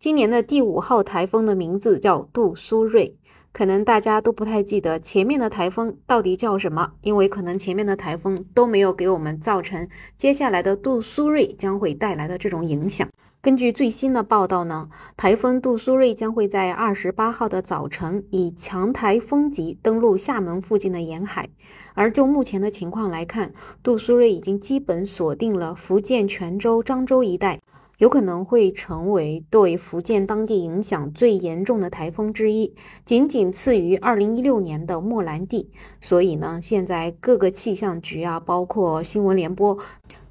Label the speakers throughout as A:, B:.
A: 今年的第五号台风的名字叫杜苏芮，可能大家都不太记得前面的台风到底叫什么，因为可能前面的台风都没有给我们造成接下来的杜苏芮将会带来的这种影响。根据最新的报道呢，台风杜苏芮将会在二十八号的早晨以强台风级登陆厦门附近的沿海，而就目前的情况来看，杜苏芮已经基本锁定了福建泉州、漳州一带。有可能会成为对福建当地影响最严重的台风之一，仅仅次于二零一六年的莫兰蒂。所以呢，现在各个气象局啊，包括新闻联播，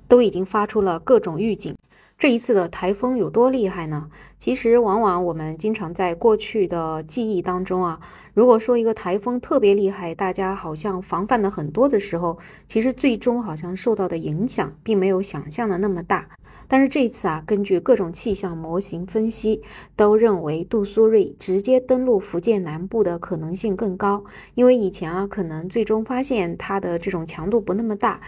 A: 都已经发出了各种预警。这一次的台风有多厉害呢？其实，往往我们经常在过去的记忆当中啊，如果说一个台风特别厉害，大家好像防范的很多的时候，其实最终好像受到的影响并没有想象的那么大。但是这次啊，根据各种气象模型分析，都认为杜苏芮直接登陆福建南部的可能性更高。因为以前啊，可能最终发现它的这种强度不那么大，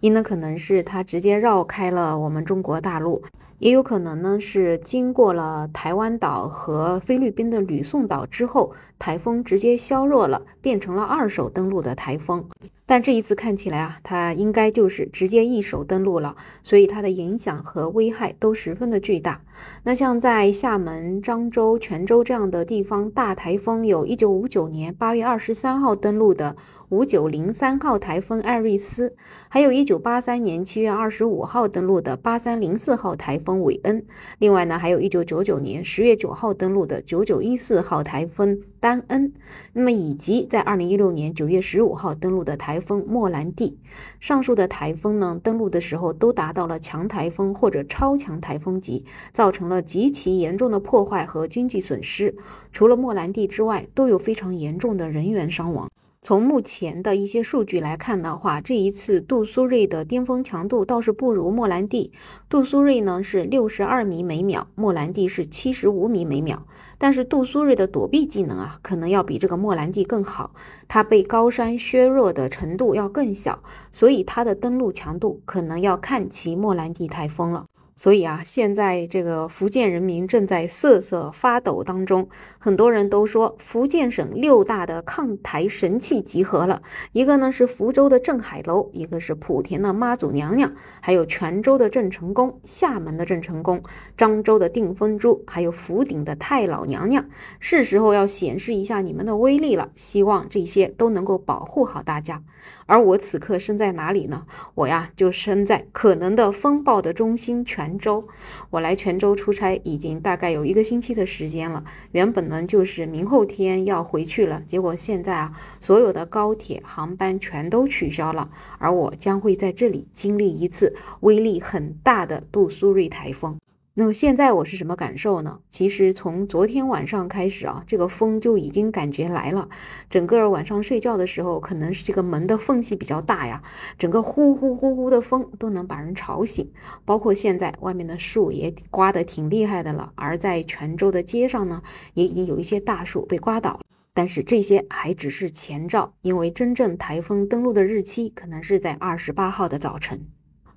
A: 因呢可能是它直接绕开了我们中国大陆，也有可能呢是经过了台湾岛和菲律宾的吕宋岛之后，台风直接削弱了，变成了二手登陆的台风。但这一次看起来啊，它应该就是直接一手登陆了，所以它的影响和危害都十分的巨大。那像在厦门、漳州、泉州这样的地方，大台风有一九五九年八月二十三号登陆的。五九零三号台风艾瑞斯，还有一九八三年七月二十五号登陆的八三零四号台风风韦恩，另外呢，还有一九九九年十月九号登陆的九九一四号台风丹恩，那么以及在二零一六年九月十五号登陆的台风莫兰蒂。上述的台风呢，登陆的时候都达到了强台风或者超强台风级，造成了极其严重的破坏和经济损失。除了莫兰蒂之外，都有非常严重的人员伤亡。从目前的一些数据来看的话，这一次杜苏芮的巅峰强度倒是不如莫兰蒂。杜苏芮呢是六十二米每秒，莫兰蒂是七十五米每秒。但是杜苏芮的躲避技能啊，可能要比这个莫兰蒂更好，它被高山削弱的程度要更小，所以它的登陆强度可能要看齐莫兰蒂台风了。所以啊，现在这个福建人民正在瑟瑟发抖当中。很多人都说，福建省六大的抗台神器集合了，一个呢是福州的镇海楼，一个是莆田的妈祖娘娘，还有泉州的郑成功，厦门的郑成功，漳州的定风珠，还有福鼎的太老娘娘。是时候要显示一下你们的威力了，希望这些都能够保护好大家。而我此刻身在哪里呢？我呀，就身在可能的风暴的中心泉泉州。我来泉州出差已经大概有一个星期的时间了。原本呢，就是明后天要回去了，结果现在啊，所有的高铁航班全都取消了。而我将会在这里经历一次威力很大的杜苏芮台风。那么现在我是什么感受呢？其实从昨天晚上开始啊，这个风就已经感觉来了。整个晚上睡觉的时候，可能是这个门的缝隙比较大呀，整个呼呼呼呼的风都能把人吵醒。包括现在外面的树也刮得挺厉害的了，而在泉州的街上呢，也已经有一些大树被刮倒了。但是这些还只是前兆，因为真正台风登陆的日期可能是在二十八号的早晨。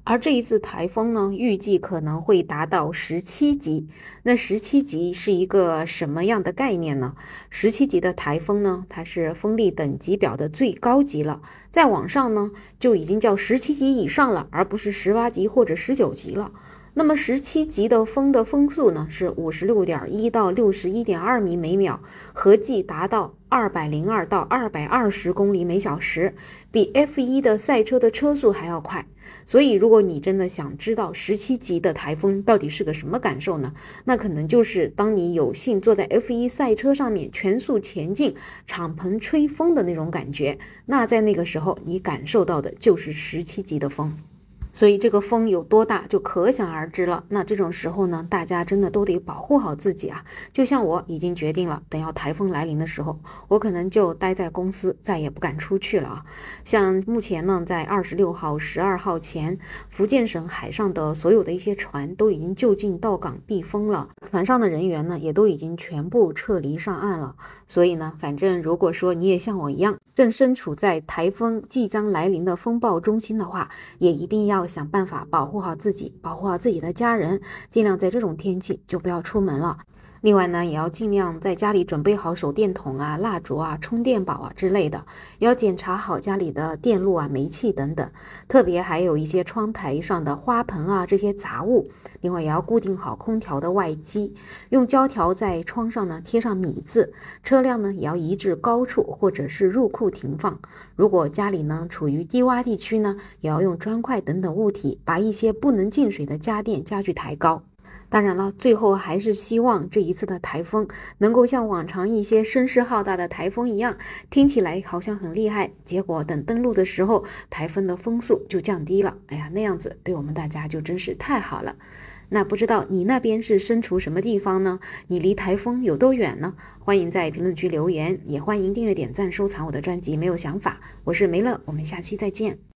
A: 而这一次台风呢，预计可能会达到十七级。那十七级是一个什么样的概念呢？十七级的台风呢，它是风力等级表的最高级了。再往上呢，就已经叫十七级以上了，而不是十八级或者十九级了。那么十七级的风的风速呢，是五十六点一到六十一点二米每秒，合计达到二百零二到二百二十公里每小时，比 F 一的赛车的车速还要快。所以，如果你真的想知道十七级的台风到底是个什么感受呢？那可能就是当你有幸坐在 F1 赛车上面全速前进，敞篷吹风的那种感觉。那在那个时候，你感受到的就是十七级的风。所以这个风有多大就可想而知了。那这种时候呢，大家真的都得保护好自己啊！就像我已经决定了，等要台风来临的时候，我可能就待在公司，再也不敢出去了啊。像目前呢，在二十六号、十二号前，福建省海上的所有的一些船都已经就近到港避风了，船上的人员呢也都已经全部撤离上岸了。所以呢，反正如果说你也像我一样，正身处在台风即将来临的风暴中心的话，也一定要。要想办法保护好自己，保护好自己的家人，尽量在这种天气就不要出门了。另外呢，也要尽量在家里准备好手电筒啊、蜡烛啊、充电宝啊之类的，也要检查好家里的电路啊、煤气等等。特别还有一些窗台上的花盆啊这些杂物。另外也要固定好空调的外机，用胶条在窗上呢贴上米字。车辆呢也要移至高处或者是入库停放。如果家里呢处于低洼地区呢，也要用砖块等等物体把一些不能进水的家电家具抬高。当然了，最后还是希望这一次的台风能够像往常一些声势浩大的台风一样，听起来好像很厉害，结果等登陆的时候，台风的风速就降低了。哎呀，那样子对我们大家就真是太好了。那不知道你那边是身处什么地方呢？你离台风有多远呢？欢迎在评论区留言，也欢迎订阅、点赞、收藏我的专辑。没有想法，我是梅乐，我们下期再见。